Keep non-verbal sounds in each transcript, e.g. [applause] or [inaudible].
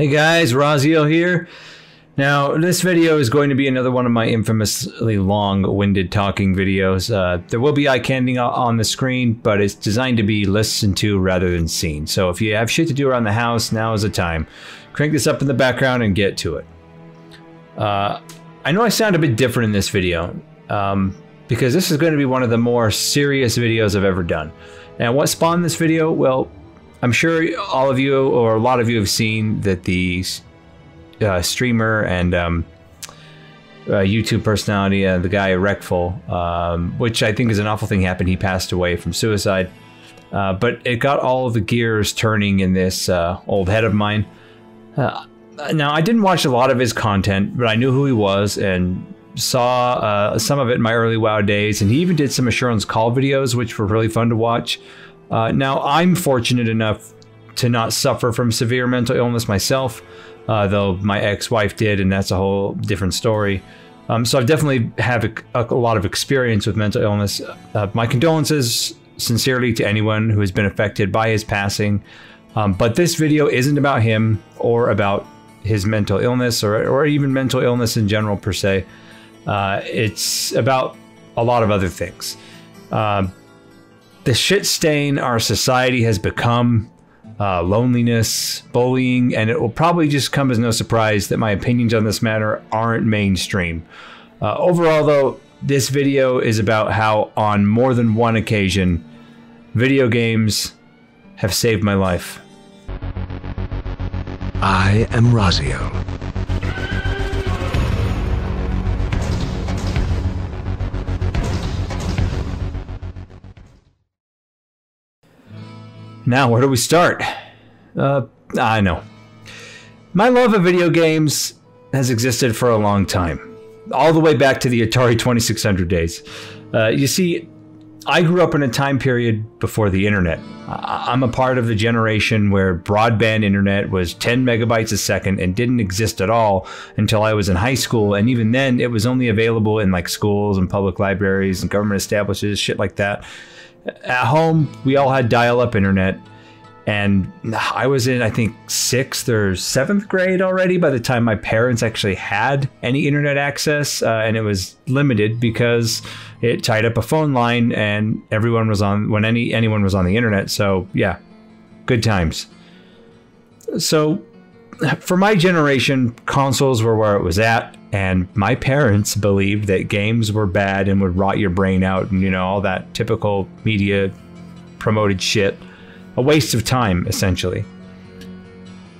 Hey guys, Razio here. Now, this video is going to be another one of my infamously long-winded talking videos. Uh, there will be eye candy on the screen, but it's designed to be listened to rather than seen. So if you have shit to do around the house, now is the time. Crank this up in the background and get to it. Uh, I know I sound a bit different in this video, um, because this is going to be one of the more serious videos I've ever done. And what spawned this video? Well, I'm sure all of you or a lot of you have seen that the uh, streamer and um, uh, YouTube personality, uh, the guy Reckful, um, which I think is an awful thing happened. He passed away from suicide. Uh, but it got all the gears turning in this uh, old head of mine. Uh, now, I didn't watch a lot of his content, but I knew who he was and saw some of it in my early WoW days. And he even did some assurance call videos, which were really fun to watch. Uh, now, I'm fortunate enough to not suffer from severe mental illness myself, uh, though my ex-wife did, and that's a whole different story. Um, so I definitely have a, a, lot of experience with mental illness. Uh, my condolences sincerely to anyone who has been affected by his passing. Um, but this video isn't about him or about his mental illness or, or even mental illness in general per se. Uh, it's about a lot of other things. Uh, the shit stain our society has become, uh, loneliness, bullying, and it will probably just come as no surprise that my opinions on this matter aren't mainstream. Uh, overall, though, this video is about how, on more than one occasion, video games have saved my life. I am Razio. Now, where do we start? Uh, I know. My love of video games has existed for a long time, all the way back to the Atari 2600 days. Uh, you see, I grew up in a time period before the internet. I'm a part of the generation where broadband internet was 10 megabytes a second and didn't exist at all until I was in high school. And even then, it was only available in like schools and public libraries and government establishments, shit like that. At home, we all had dial up internet. And I was in, I think, sixth or seventh grade already by the time my parents actually had any internet access. Uh, and it was limited because it tied up a phone line and everyone was on, when any anyone was on the internet. So, yeah, good times. So, for my generation, consoles were where it was at and my parents believed that games were bad and would rot your brain out and you know all that typical media promoted shit. A waste of time essentially.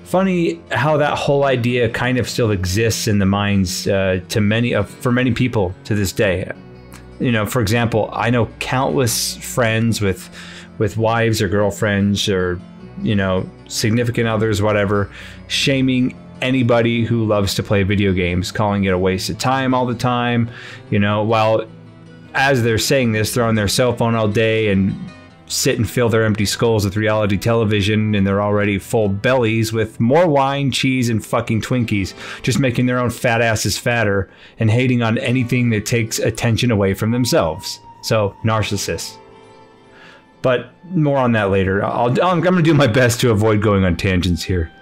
Funny how that whole idea kind of still exists in the minds uh, to many of for many people to this day. You know for example i know countless friends with with wives or girlfriends or you know significant others whatever shaming anybody who loves to play video games, calling it a waste of time all the time. You know, while as they're saying this, they're on their cell phone all day and sit and fill their empty skulls with reality television and their already full bellies with more wine, cheese, and fucking Twinkies, just making their own fat asses fatter and hating on anything that takes attention away from themselves. So, narcissists. But more on that later. I'll, I'm going to do my best to avoid going on tangents here.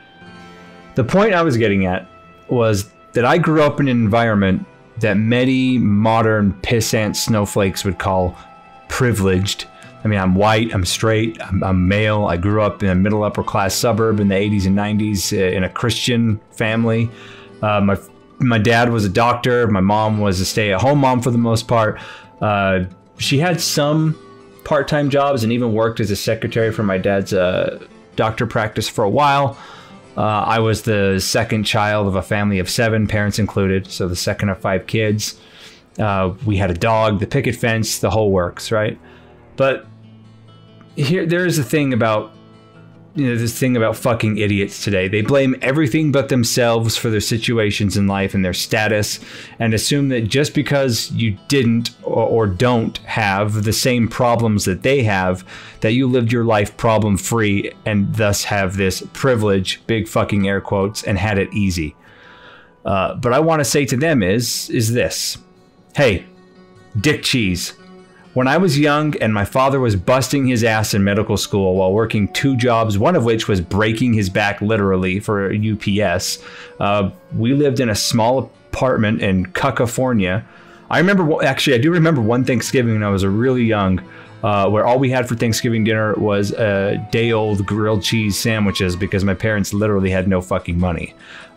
The point I was getting at was that I grew up in an environment that many modern pissant snowflakes would call privileged. I mean, I'm white, I'm straight, I'm, I'm, male. I grew up in a middle upper class suburb in the 80s and 90s uh, in a Christian family. Uh, my my dad was a doctor. My mom was a stay at home mom for the most part. Uh, she had some part time jobs and even worked as a secretary for my dad's uh, doctor practice for a while. Uh, I was the second child of a family of seven, parents included, so the second of five kids. Uh, we had a dog, the picket fence, the whole works, right? But here, there is a thing about you know this thing about fucking idiots today. They blame everything but themselves for their situations in life and their status, and assume that just because you didn't or, or don't have the same problems that they have, that you lived your life problem free and thus have this privilege, big fucking air quotes, and had it easy. Uh, but I want to say to them is is this, hey, dick cheese, When I was young and my father was busting his ass in medical school while working two jobs, one of which was breaking his back literally for UPS, uh, we lived in a small apartment in California. I remember, actually, I do remember one Thanksgiving when I was really young. Uh, where all we had for Thanksgiving dinner was uh, day old grilled cheese sandwiches because my parents literally had no fucking money.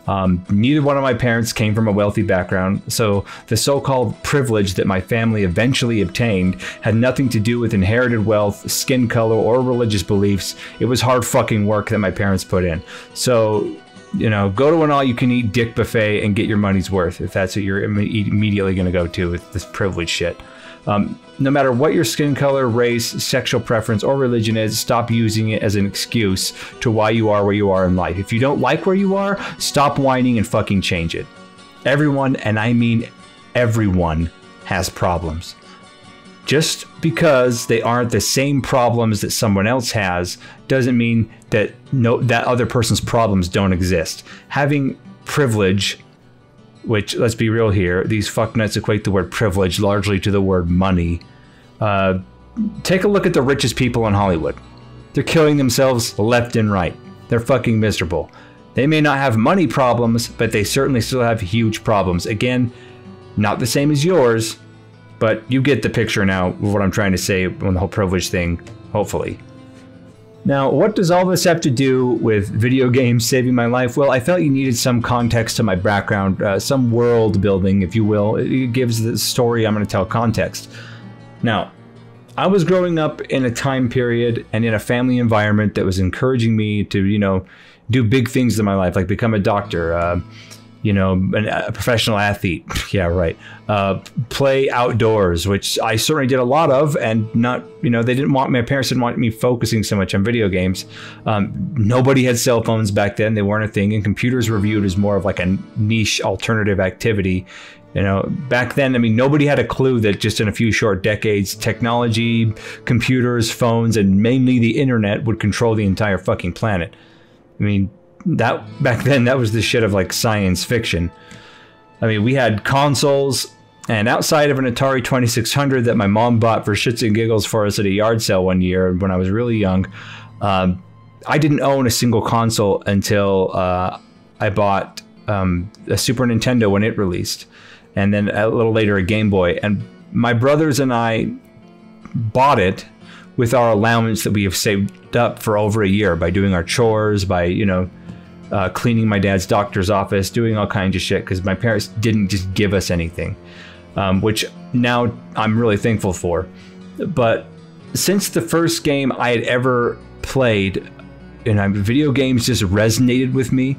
Um, neither one of my parents came from a wealthy background, so the so called privilege that my family eventually obtained had nothing to do with inherited wealth, skin color, or religious beliefs. It was hard fucking work that my parents put in. So, you know, go to an all you can eat dick buffet and get your money's worth if that's what you're immediately going to go to with this privilege shit. Um, no matter what your skin color, race, sexual preference, or religion is, stop using it as an excuse to why you are where you are in life. If you don't like where you are, stop whining and fucking change it. Everyone, and I mean everyone, has problems. Just because they aren't the same problems that someone else has doesn't mean that no that other person's problems don't exist. Having privilege which let's be real here, these fucknuts equate the word privilege largely to the word money. Uh, take a look at the richest people in Hollywood. They're killing themselves left and right. They're fucking miserable. They may not have money problems, but they certainly still have huge problems. Again, not the same as yours, but you get the picture now of what I'm trying to say on the whole privilege thing, hopefully. Now, what does all this have to do with video games saving my life? Well, I felt you needed some context to my background, uh, some world building, if you will. It gives the story I'm going to tell context. Now, I was growing up in a time period and in a family environment that was encouraging me to, you know, do big things in my life, like become a doctor, uh, you know, a professional athlete. [laughs] yeah, right. Uh, play outdoors, which I certainly did a lot of, and not, you know, they didn't want my parents didn't want me focusing so much on video games. Um, nobody had cell phones back then; they weren't a thing, and computers were viewed as more of like a niche alternative activity. You know, back then, I mean, nobody had a clue that just in a few short decades, technology, computers, phones, and mainly the internet would control the entire fucking planet. I mean, that back then that was the shit of like science fiction. I mean, we had consoles, and outside of an Atari 2600 that my mom bought for shits and giggles for us at a yard sale one year when I was really young, um, I didn't own a single console until uh, I bought um, a Super Nintendo when it released, and then a little later a Game Boy. And my brothers and I bought it with our allowance that we have saved up for over a year by doing our chores, by you know uh, cleaning my dad's doctor's office, doing all kinds of shit because my parents didn't just give us anything, um, which now I'm really thankful for. But since the first game I had ever played, and video games just resonated with me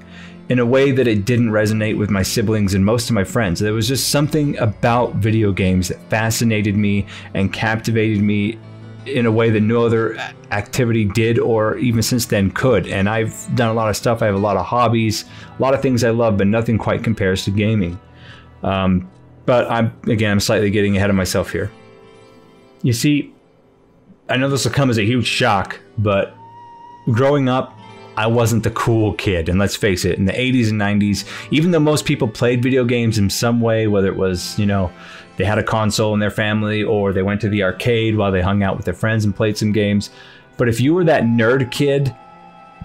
in a way that it didn't resonate with my siblings and most of my friends. There was just something about video games that fascinated me and captivated me in a way that no other activity did or even since then could. And I've done a lot of stuff. I have a lot of hobbies, a lot of things I love, but nothing quite compares to gaming. Um, but I'm again, I'm slightly getting ahead of myself here. You see, I know this will come as a huge shock, but growing up, I wasn't the cool kid. And let's face it, in the 80s and 90s, even though most people played video games in some way, whether it was, you know, they had a console in their family or they went to the arcade while they hung out with their friends and played some games. But if you were that nerd kid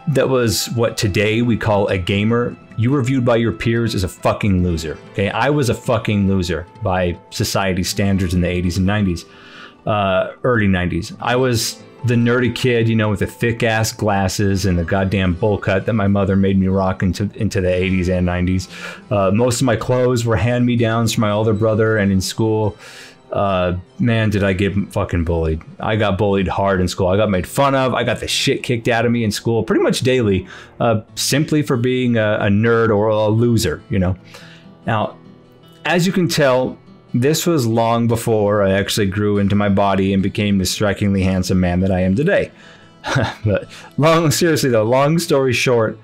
that was what today we call a gamer, you were viewed by your peers as a fucking loser. Okay, I was a fucking loser by society standards in the 80s and 90s, uh, early 90s. I was the nerdy kid, you know, with the thick ass glasses and the goddamn bowl cut that my mother made me rock into into the 80s and 90s. Uh, most of my clothes were hand me downs from my older brother, and in school, uh, man, did I get fucking bullied. I got bullied hard in school. I got made fun of. I got the shit kicked out of me in school pretty much daily, uh, simply for being a, a nerd or a loser, you know. Now, as you can tell, this was long before I actually grew into my body and became the strikingly handsome man that I am today. [laughs] but long, seriously though, long story short,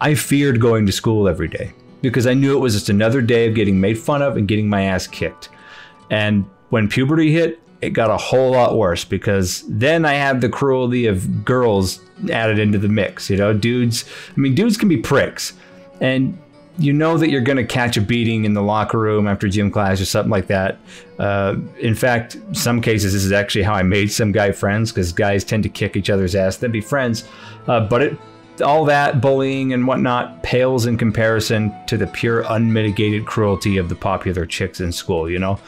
I feared going to school every day because I knew it was just another day of getting made fun of and getting my ass kicked. And when puberty hit, it got a whole lot worse because then I had the cruelty of girls added into the mix. You know, dudes, I mean, dudes can be pricks. And you know that you're going to catch a beating in the locker room after gym class or something like that. Uh, in fact, some cases this is actually how I made some guy friends because guys tend to kick each other's ass, then be friends. Uh, but it, all that bullying and whatnot pales in comparison to the pure unmitigated cruelty of the popular chicks in school. You know,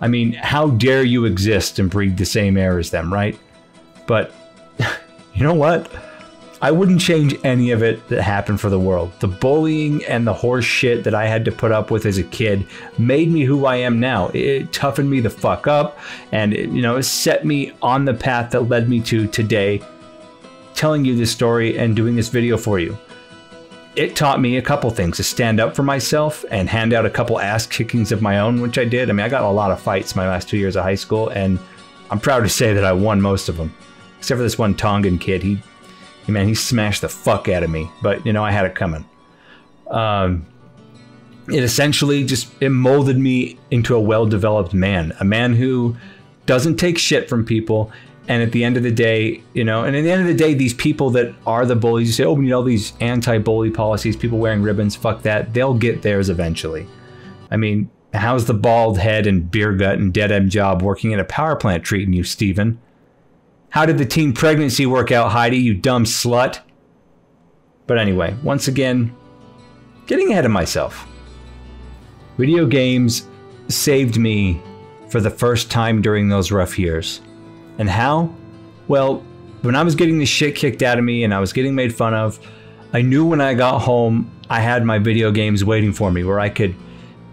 I mean, how dare you exist and breathe the same air as them, right? But [laughs] you know what? I wouldn't change any of it that happened for the world. The bullying and the horse shit that I had to put up with as a kid made me who I am now. It toughened me the fuck up and it, you know, it set me on the path that led me to today telling you this story and doing this video for you. It taught me a couple things to stand up for myself and hand out a couple ass kickings of my own, which I did. I mean, I got a lot of fights my last two years of high school, and I'm proud to say that I won most of them. Except for this one Tongan kid. He man, he smashed the fuck out of me. But you know, I had it coming. Um, it essentially just it molded me into a well-developed man, a man who doesn't take shit from people. And at the end of the day, you know, and at the end of the day, these people that are the bullies, you say, oh, we need all these anti-bully policies, people wearing ribbons, fuck that. They'll get theirs eventually. I mean, how's the bald head and beer gut and dead end job working at a power plant treating you, Steven? How did the teen pregnancy work out, Heidi, you dumb slut? But anyway, once again, getting ahead of myself. Video games saved me for the first time during those rough years. And how? Well, when I was getting the shit kicked out of me and I was getting made fun of, I knew when I got home I had my video games waiting for me where I could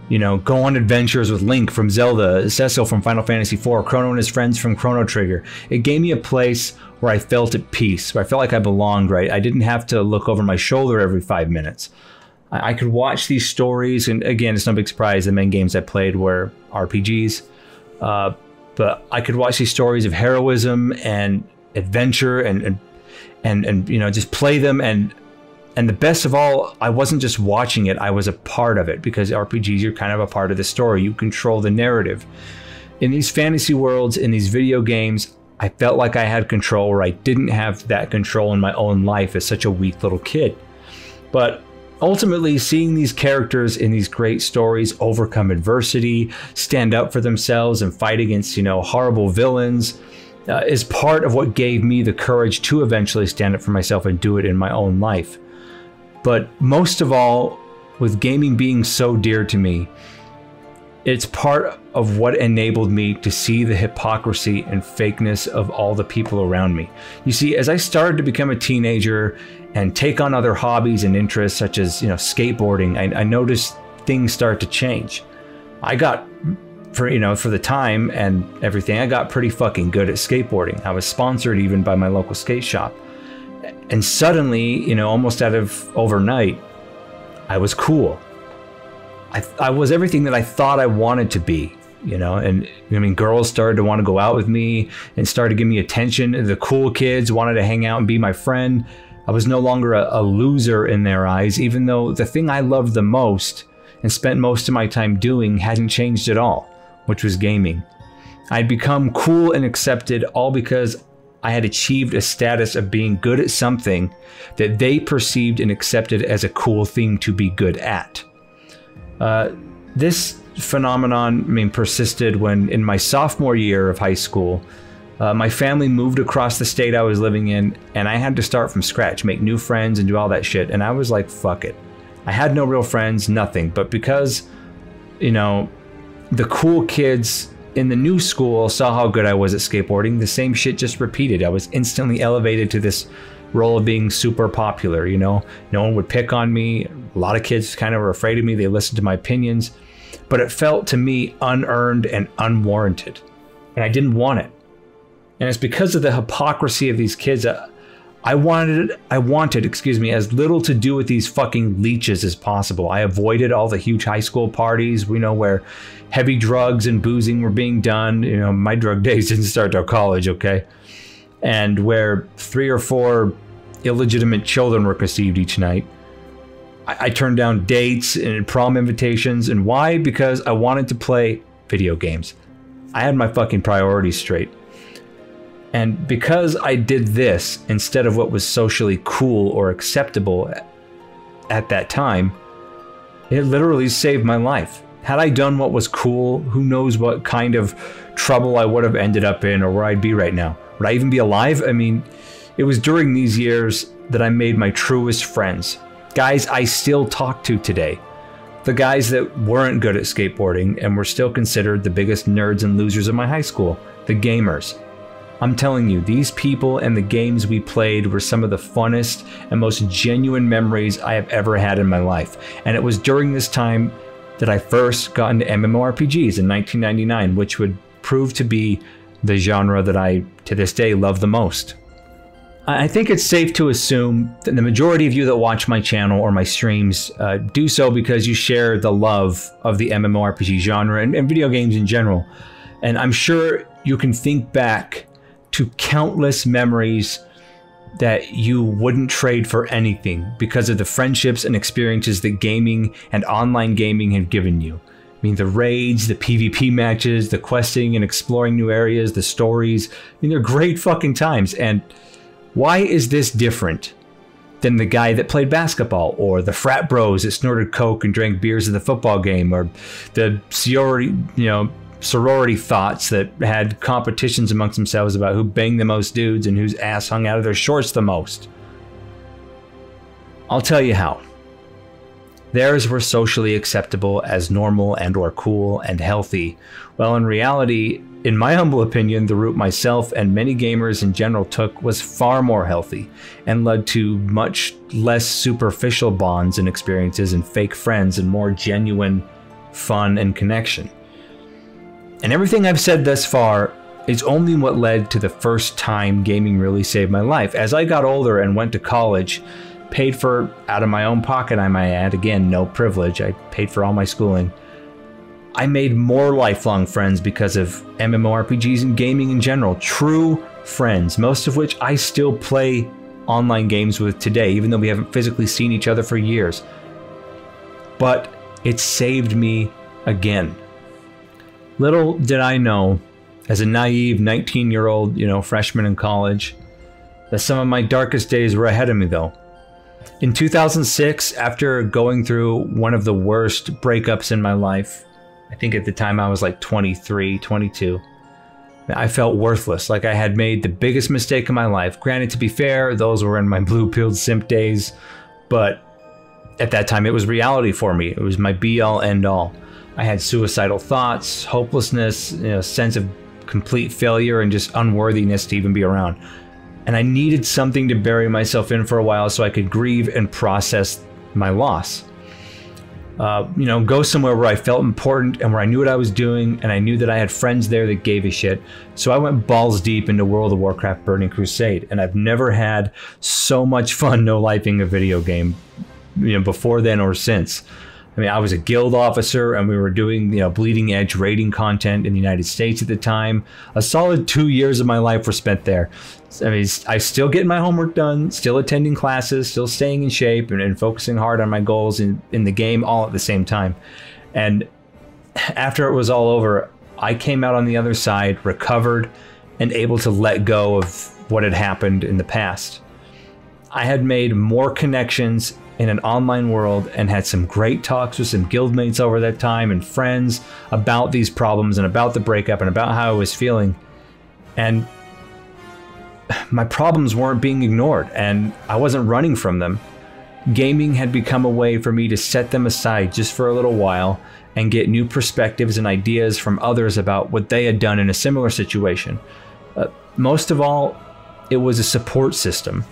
you know, go on adventures with Link from Zelda, Cecil from Final Fantasy IV, Chrono and his friends from Chrono Trigger. It gave me a place where I felt at peace, where I felt like I belonged, right? I didn't have to look over my shoulder every five minutes. I, I could watch these stories, and again, it's no big surprise the main games I played were RPGs. Uh, but I could watch these stories of heroism and adventure and, and and and you know just play them and and the best of all, I wasn't just watching it, I was a part of it because RPGs, you're kind of a part of the story. You control the narrative. In these fantasy worlds, in these video games, I felt like I had control where I didn't have that control in my own life as such a weak little kid. But ultimately, seeing these characters in these great stories overcome adversity, stand up for themselves, and fight against, you know, horrible villains. Uh, is part of what gave me the courage to eventually stand up for myself and do it in my own life. But most of all, with gaming being so dear to me, it's part of what enabled me to see the hypocrisy and fakeness of all the people around me. You see, as I started to become a teenager and take on other hobbies and interests such as, you know, skateboarding, I, I noticed things start to change. I got for you know for the time and everything i got pretty fucking good at skateboarding i was sponsored even by my local skate shop and suddenly, you know, almost out of overnight, I was cool. I, I was everything that I thought I wanted to be, you know, and I mean, girls started to want to go out with me and started to give me attention. The cool kids wanted to hang out and be my friend. I was no longer a, a loser in their eyes, even though the thing I loved the most and spent most of my time doing hadn't changed at all, which was gaming. I'd become cool and accepted all because I had achieved a status of being good at something that they perceived and accepted as a cool thing to be good at. Uh, this phenomenon, I mean, persisted when in my sophomore year of high school, uh, my family moved across the state I was living in, and I had to start from scratch, make new friends, and do all that shit. And I was like, fuck it. I had no real friends, nothing. But because, you know, the cool kids in the new school saw how good I was at skateboarding, the same shit just repeated. I was instantly elevated to this role of being super popular, you know? No one would pick on me. A lot of kids kind of were afraid of me. They listened to my opinions, but it felt to me unearned and unwarranted. And I didn't want it. And it's because of the hypocrisy of these kids. Uh, I wanted I wanted, excuse me, as little to do with these fucking leeches as possible. I avoided all the huge high school parties, we know where heavy drugs and boozing were being done. You know, my drug [laughs] days didn't start till college, okay? And where three or four illegitimate children were conceived each night. I, I turned down dates and prom invitations. And why? Because I wanted to play video games. I had my fucking priorities straight. And because I did this instead of what was socially cool or acceptable at that time, It literally saved my life. Had I done what was cool, who knows what kind of trouble I would have ended up in or where I'd be right now. Would I even be alive? I mean, it was during these years that I made my truest friends. Guys I still talk to today. The guys that weren't good at skateboarding and were still considered the biggest nerds and losers of my high school, the gamers. I'm telling you, these people and the games we played were some of the funnest and most genuine memories I have ever had in my life. And it was during this time that I first got into MMORPGs in 1999, which would prove to be the genre that I, to this day, love the most. I think it's safe to assume that the majority of you that watch my channel or my streams uh, do so because you share the love of the MMORPG genre and, and video games in general. And I'm sure you can think back to countless memories that you wouldn't trade for anything because of the friendships and experiences that gaming and online gaming have given you. I mean, the raids, the PvP matches, the questing and exploring new areas, the stories. I mean, they're great fucking times. And why is this different than the guy that played basketball, or the frat bros that snorted coke and drank beers at the football game, or the sorority, you know, sorority thoughts that had competitions amongst themselves about who banged the most dudes and whose ass hung out of their shorts the most? I'll tell you how. Theirs were socially acceptable as normal and or cool and healthy, while in reality, in my humble opinion, the route myself and many gamers in general took was far more healthy and led to much less superficial bonds and experiences and fake friends and more genuine fun and connection. And everything I've said thus far is only what led to the first time gaming really saved my life. As I got older and went to college, paid for out of my own pocket, I might add. Again, no privilege. I paid for all my schooling. I made more lifelong friends because of MMORPGs and gaming in general. True friends, most of which I still play online games with today, even though we haven't physically seen each other for years. But it saved me again. Little did I know, as a naive 19 year old, you know, freshman in college, that some of my darkest days were ahead of me, though. In 2006, after going through one of the worst breakups in my life, I think at the time I was like 23, 22. I felt worthless, like I had made the biggest mistake of my life. Granted, to be fair, those were in my blue pilled simp days, but at that time it was reality for me. It was my be all end all. I had suicidal thoughts, hopelessness, you know, sense of complete failure, and just unworthiness to even be around and I needed something to bury myself in for a while so I could grieve and process my loss. Uh, you know, go somewhere where I felt important and where I knew what I was doing, and I knew that I had friends there that gave a shit. So I went balls deep into World of Warcraft Burning Crusade, and I've never had so much fun no lifing a video game, you know, before then or since. I mean, I was a guild officer and we were doing, you know, bleeding edge raiding content in the United States at the time. A solid two years of my life were spent there. I mean, I still getting my homework done, still attending classes, still staying in shape and, and focusing hard on my goals in, in the game all at the same time. And after it was all over, I came out on the other side, recovered, and able to let go of what had happened in the past. I had made more connections in an online world and had some great talks with some guildmates over that time and friends about these problems and about the breakup and about how I was feeling. And my problems weren't being ignored and I wasn't running from them. Gaming had become a way for me to set them aside just for a little while and get new perspectives and ideas from others about what they had done in a similar situation. Uh, most of all, it was a support system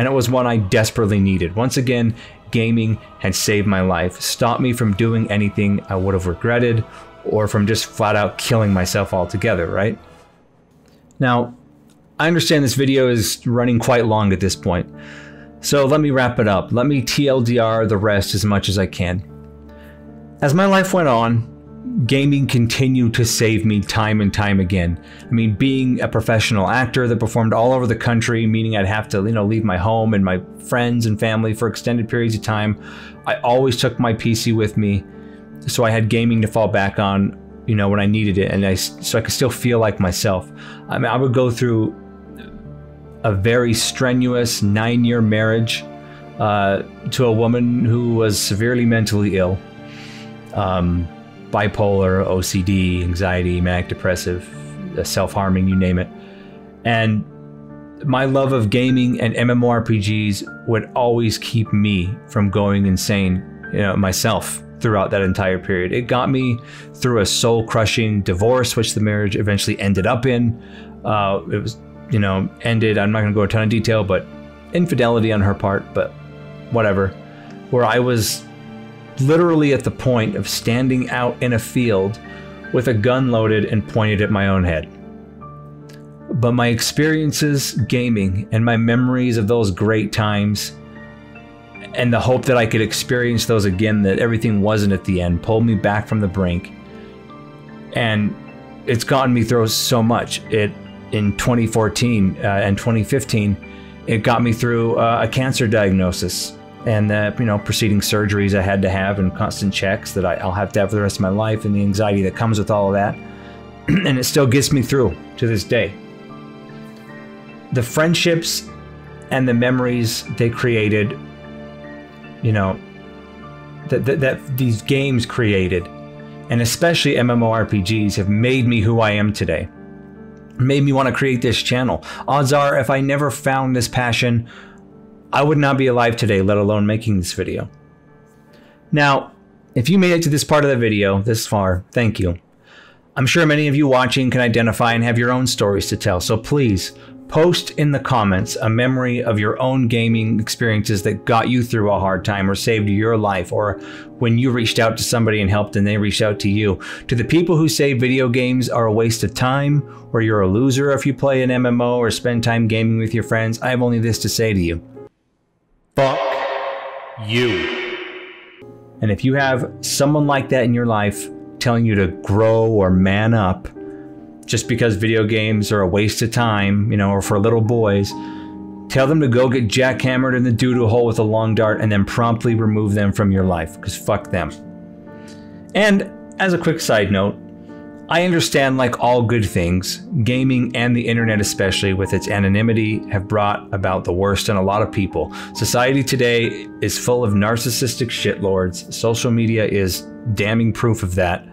and it was one I desperately needed. Once again, gaming had saved my life, stopped me from doing anything I would have regretted, or from just flat out killing myself altogether, right? Now, I understand this video is running quite long at this point, so let me wrap it up. Let me TLDR the rest as much as I can. As my life went on, gaming continued to save me time and time again. I mean, being a professional actor that performed all over the country, meaning I'd have to, you know, leave my home and my friends and family for extended periods of time, I always took my PC with me, so I had gaming to fall back on, you know, when I needed it, and I so I could still feel like myself. I mean, I would go through a very strenuous nine-year marriage uh, to a woman who was severely mentally ill um, bipolar, OCD, anxiety, manic depressive, uh, self harming, you name it. And my love of gaming and MMORPGs would always keep me from going insane, you know, myself throughout that entire period. It got me through a soul crushing divorce, which the marriage eventually ended up in. Uh, it was, you know, ended. I'm not going to go a ton of detail, but infidelity on her part, but whatever. Where I was literally at the point of standing out in a field with a gun loaded and pointed at my own head. But my experiences gaming and my memories of those great times and the hope that I could experience those again, that everything wasn't at the end, pulled me back from the brink. And it's gotten me through so much. It in 2014 uh, and 2015, it got me through uh, a cancer diagnosis and the you know preceding surgeries I had to have and constant checks that I, will have to have for the rest of my life and the anxiety that comes with all of that. [clears throat] and it still gets me through to this day. The friendships and the memories they created you know, that, that, that these games created, and especially MMORPGs, have made me who I am today. Made me want to create this channel. Odds are, if I never found this passion, I would not be alive today, let alone making this video. Now, if you made it to this part of the video this far, thank you. I'm sure many of you watching can identify and have your own stories to tell, so please Post in the comments a memory of your own gaming experiences that got you through a hard time or saved your life, or when you reached out to somebody and helped and they reached out to you. To the people who say video games are a waste of time, or you're a loser if you play an MMO or spend time gaming with your friends, I have only this to say to you Fuck you. And if you have someone like that in your life telling you to grow or man up, just because video games are a waste of time, you know, or for little boys, tell them to go get jackhammered in the doo-doo hole with a long dart and then promptly remove them from your life, because fuck them. And as a quick side note, I understand, like all good things, gaming and the internet, especially with its anonymity, have brought about the worst in a lot of people. Society today is full of narcissistic shitlords. Social media is damning proof of that.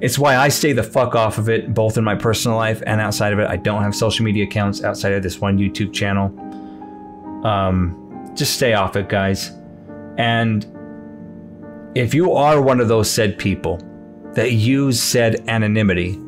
It's why I stay the fuck off of it, both in my personal life and outside of it. I don't have social media accounts outside of this one YouTube channel. Um, just stay off it, guys. And if you are one of those said people that use said anonymity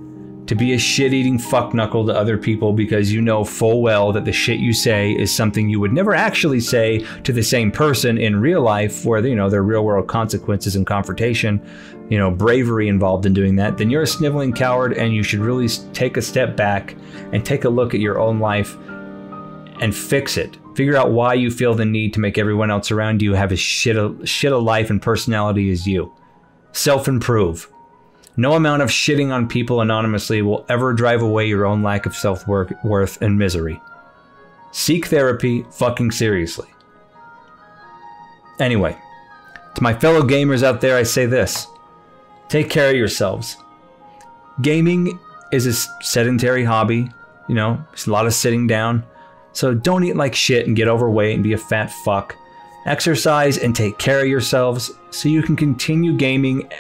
to be a shit eating fuck knuckle to other people because you know full well that the shit you say is something you would never actually say to the same person in real life where you know there are real world consequences and confrontation you know bravery involved in doing that then you're a sniveling coward and you should really take a step back and take a look at your own life and fix it. Figure out why you feel the need to make everyone else around you have as shit a, shit a life and personality as you. Self improve no amount of shitting on people anonymously will ever drive away your own lack of self worth and misery. Seek therapy fucking seriously. Anyway, to my fellow gamers out there, I say this take care of yourselves. Gaming is a sedentary hobby, you know, it's a lot of sitting down. So don't eat like shit and get overweight and be a fat fuck. Exercise and take care of yourselves so you can continue gaming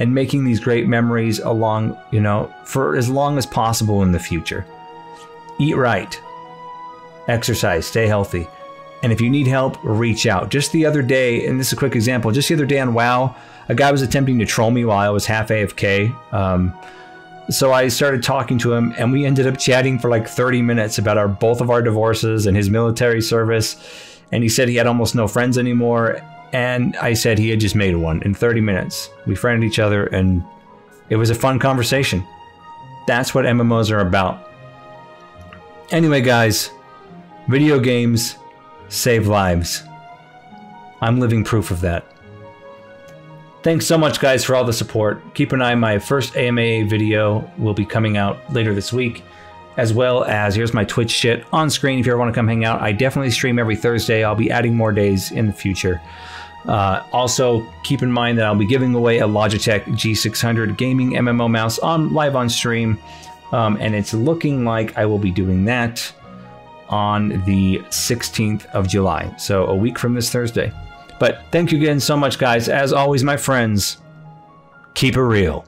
and making these great memories along, you know, for as long as possible in the future. Eat right, exercise, stay healthy. And if you need help, reach out. Just the other day, and this is a quick example, just the other day on WoW, a guy was attempting to troll me while I was half AFK. Um, so I started talking to him, and we ended up chatting for like 30 minutes about our both of our divorces and his military service. And he said he had almost no friends anymore, and I said he had just made one in 30 minutes. We friended each other, and it was a fun conversation. That's what MMOs are about. Anyway, guys, video games save lives. I'm living proof of that. Thanks so much, guys, for all the support. Keep an eye my first AMA video will be coming out later this week, as well as here's my Twitch shit on screen if you ever want to come hang out. I definitely stream every Thursday. I'll be adding more days in the future. Uh, also, keep in mind that I'll be giving away a Logitech G600 gaming MMO mouse on live on stream, um, and it's looking like I will be doing that on the 16th of July, so a week from this Thursday. But thank you again so much, guys. As always, my friends, keep it real.